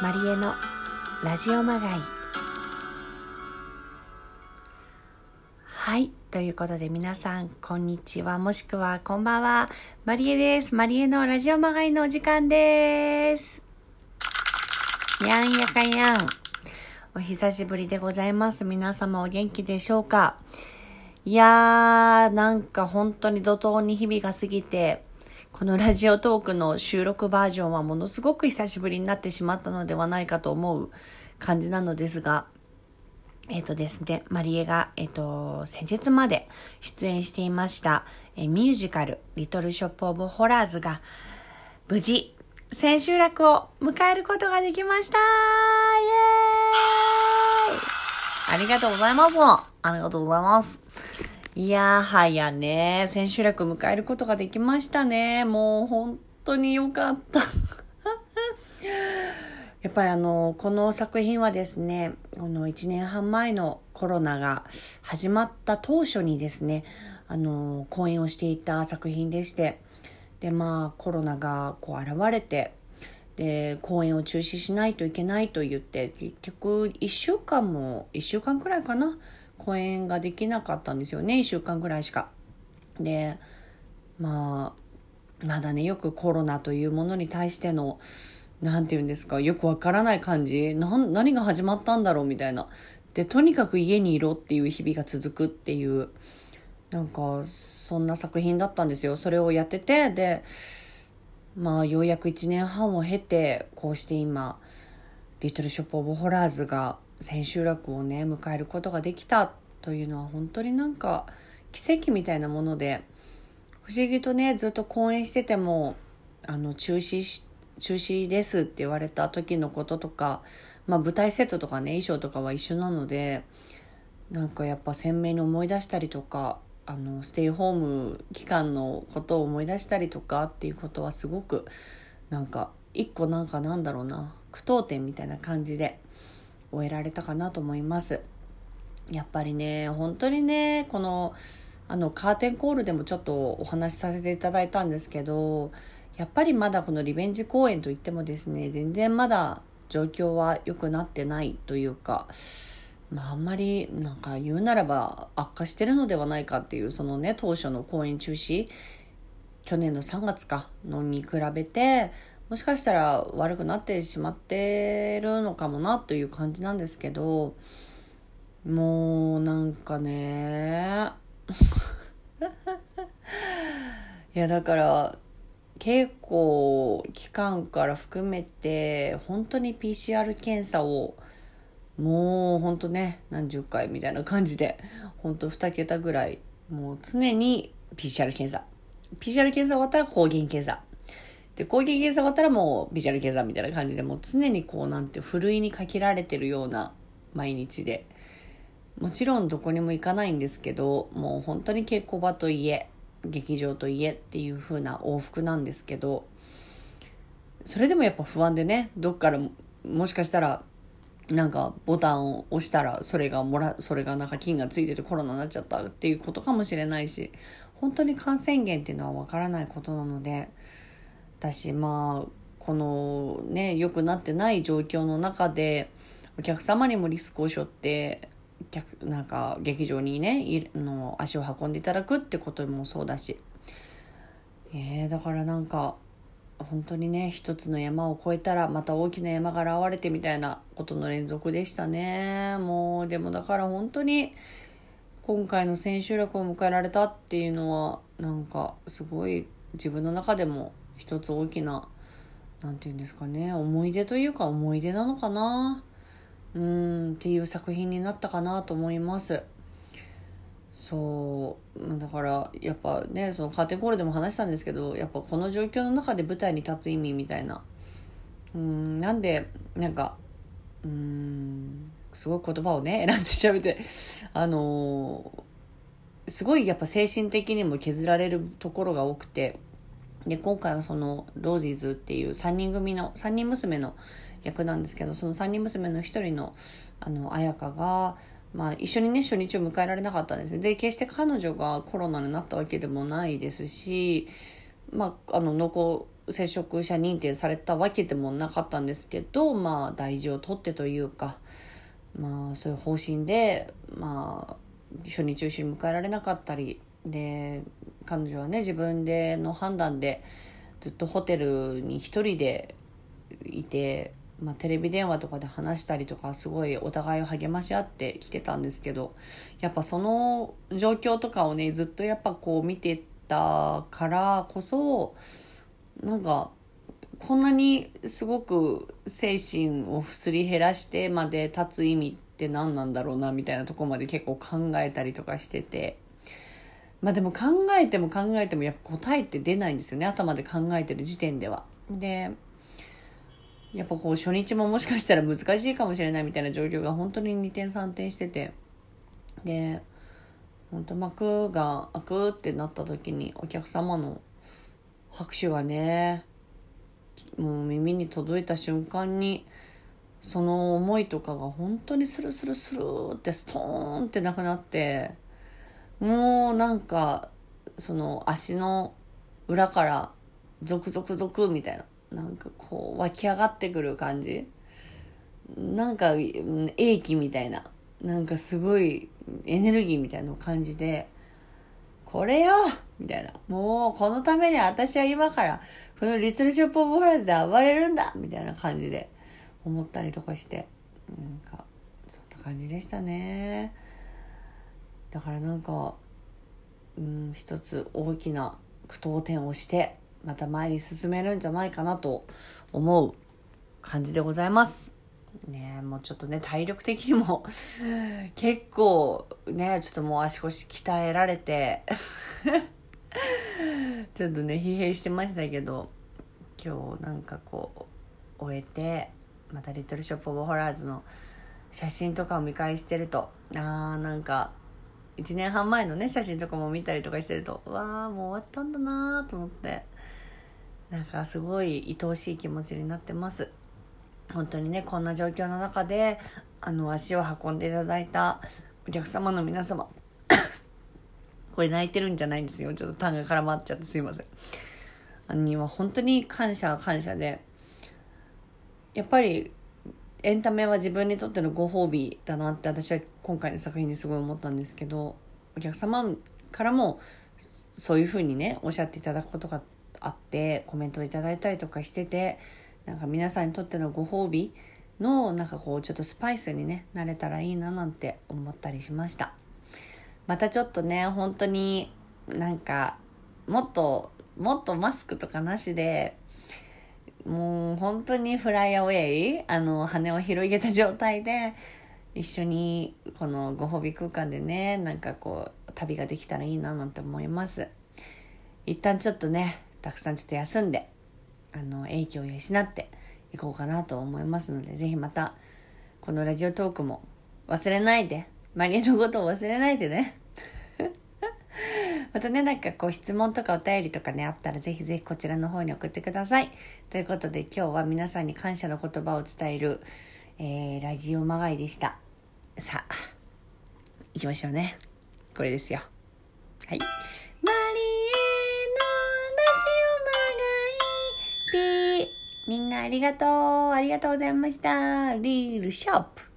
マリエのラジオまがい。はいということで皆さんこんにちはもしくはこんばんは。マリエです。マリエのラジオまがいのお時間です。やんやかやん。お久しぶりでございます。皆様お元気でしょうか？いやーなんか本当に怒涛に日々が過ぎてこのラジオトークの収録バージョンはものすごく久しぶりになってしまったのではないかと思う感じなのですが、えっ、ー、とですね、マリエが、えっ、ー、と、先日まで出演していました、えー、ミュージカル、リトルショップオブホラーズが、無事、千秋楽を迎えることができました。イエーイ。ありがとうございます。ありがとうございます。いやーはやね、千秋楽迎えることができましたね。もう本当に良かった。やっぱりあの、この作品はですね、この1年半前のコロナが始まった当初にですね、あの、公演をしていた作品でして、で、まあコロナがこう現れて、で、公演を中止しないといけないと言って、結局1週間も、1週間くらいかな、公演ができなかったんですよね1週間ぐらいしか。でまあまだねよくコロナというものに対しての何て言うんですかよくわからない感じ何が始まったんだろうみたいな。でとにかく家にいろっていう日々が続くっていうなんかそんな作品だったんですよそれをやっててでまあようやく1年半を経てこうして今「リトルショップ・オブ・ホラーズ」が千秋楽をね迎えることができたというのは本当になんか奇跡みたいなもので不思議とねずっと講演しててもあの中止し中止ですって言われた時のこととか、まあ、舞台セットとかね衣装とかは一緒なのでなんかやっぱ鮮明に思い出したりとかあのステイホーム期間のことを思い出したりとかっていうことはすごくなんか一個なんかなんだろうな句読点みたいな感じで終えられたかなと思います。やっぱりね、本当にね、この、あの、カーテンコールでもちょっとお話しさせていただいたんですけど、やっぱりまだこのリベンジ公演といってもですね、全然まだ状況は良くなってないというか、まああんまりなんか言うならば悪化してるのではないかっていうそのね当初の公演中止去年の3月かのに比べてもしかしたら悪くなってしまってるのかもなという感じなんですけどもうなんかね。いやだから稽古期間から含めて本当に PCR 検査をもう本当ね何十回みたいな感じで本当2桁ぐらいもう常に PCR 検査。PCR 検査終わったら抗原検査。で、攻撃検査終わったらもうビジュアル検査みたいな感じで、もう常にこうなんて、ふるいにかけられてるような毎日で。もちろんどこにも行かないんですけど、もう本当に稽古場と家、劇場と家っていう風な往復なんですけど、それでもやっぱ不安でね、どっからもしかしたらなんかボタンを押したらそれがもらそれがなんか菌がついててコロナになっちゃったっていうことかもしれないし本当に感染源っていうのはわからないことなのでだしまあこのね良くなってない状況の中でお客様にもリスクを背負って客なんか劇場にねの足を運んでいただくってこともそうだし。えー、だからなんか本当にね一つの山を越えたらまた大きな山が現れてみたいなことの連続でしたね。もうでもだから本当に今回の千秋楽を迎えられたっていうのはなんかすごい自分の中でも一つ大きな何て言うんですかね思い出というか思い出なのかな。うんっていう作品になったかなと思います。そうだからやっぱねそのカーテンコールでも話したんですけどやっぱこの状況の中で舞台に立つ意味みたいな。うんなんでなんかうんすごい言葉をね選んで調べてあのー、すごいやっぱ精神的にも削られるところが多くてで、今回はそのロージーズっていう3人組の、3人娘の役なんですけど、その3人娘の1人の、あの、彩香が、まあ、一緒にね、初日を迎えられなかったんです。で、決して彼女がコロナになったわけでもないですし、まあ、あの、濃厚接触者認定されたわけでもなかったんですけど、まあ、大事を取ってというか、まあ、そういう方針で、まあ、初日中止に迎えられなかったり、で、彼女はね、自分での判断で、ずっとホテルに一人でいて、まあ、テレビ電話とかで話したりとかすごいお互いを励まし合ってきてたんですけどやっぱその状況とかをねずっとやっぱこう見てたからこそなんかこんなにすごく精神をすり減らしてまで立つ意味って何なんだろうなみたいなとこまで結構考えたりとかしてて。まあでも考えても考えてもやっぱ答えって出ないんですよね頭で考えてる時点では。でやっぱこう初日ももしかしたら難しいかもしれないみたいな状況が本当に2点3点しててで本当幕が開くってなった時にお客様の拍手がねもう耳に届いた瞬間にその思いとかが本当にスルスルスルってストーンってなくなってもうなんかその足の裏からゾクゾクゾクみたいななんかこう湧き上がってくる感じなんか英気みたいななんかすごいエネルギーみたいな感じてこれよみたいな。もう、このために私は今から、このリトルショップオブホラーズで暴れるんだみたいな感じで思ったりとかして、なんか、そんな感じでしたね。だからなんか、うん、一つ大きな句読点をして、また前に進めるんじゃないかなと思う感じでございます。ねもうちょっとね、体力的にも結構ね、ちょっともう足腰鍛えられてちょっとね、疲弊してましたけど、今日なんかこう、終えて、またリトルショップオブホラーズの写真とかを見返してると、あーなんか、1年半前のね、写真とかも見たりとかしてると、わあもう終わったんだなーと思って、なんかすごい愛おしい気持ちになってます。本当にね、こんな状況の中で、あの、足を運んでいただいたお客様の皆様、これ泣いてるんじゃないんですよ。ちょっと単が絡まっちゃってすいません。あには本当に感謝感謝で、やっぱりエンタメは自分にとってのご褒美だなって私は今回の作品にすごい思ったんですけど、お客様からもそういうふうにね、おっしゃっていただくことがあってコメントをいただいたりとかしててなんか皆さんにとってのご褒美のなんかこうちょっとスパイスにねなれたらいいななんて思ったりしました。またちょっとね本当になんかもっともっとマスクとかなしでもう本当にフライアウェイあの羽を広げた状態で一緒にこのご褒美空間でねなんかこう旅ができたらいいななんて思います一旦ちょっとねたくさんちょっと休んで、あの、影響を養っていこうかなと思いますので、ぜひまた、このラジオトークも忘れないで、マリエのことを忘れないでね。またね、なんかこう質問とかお便りとかね、あったらぜひぜひこちらの方に送ってください。ということで今日は皆さんに感謝の言葉を伝える、えー、ラジオまがいでした。さあ、行きましょうね。これですよ。はい。マリエのラジオまがいピーみんなありがとう。ありがとうございました。リールショップ。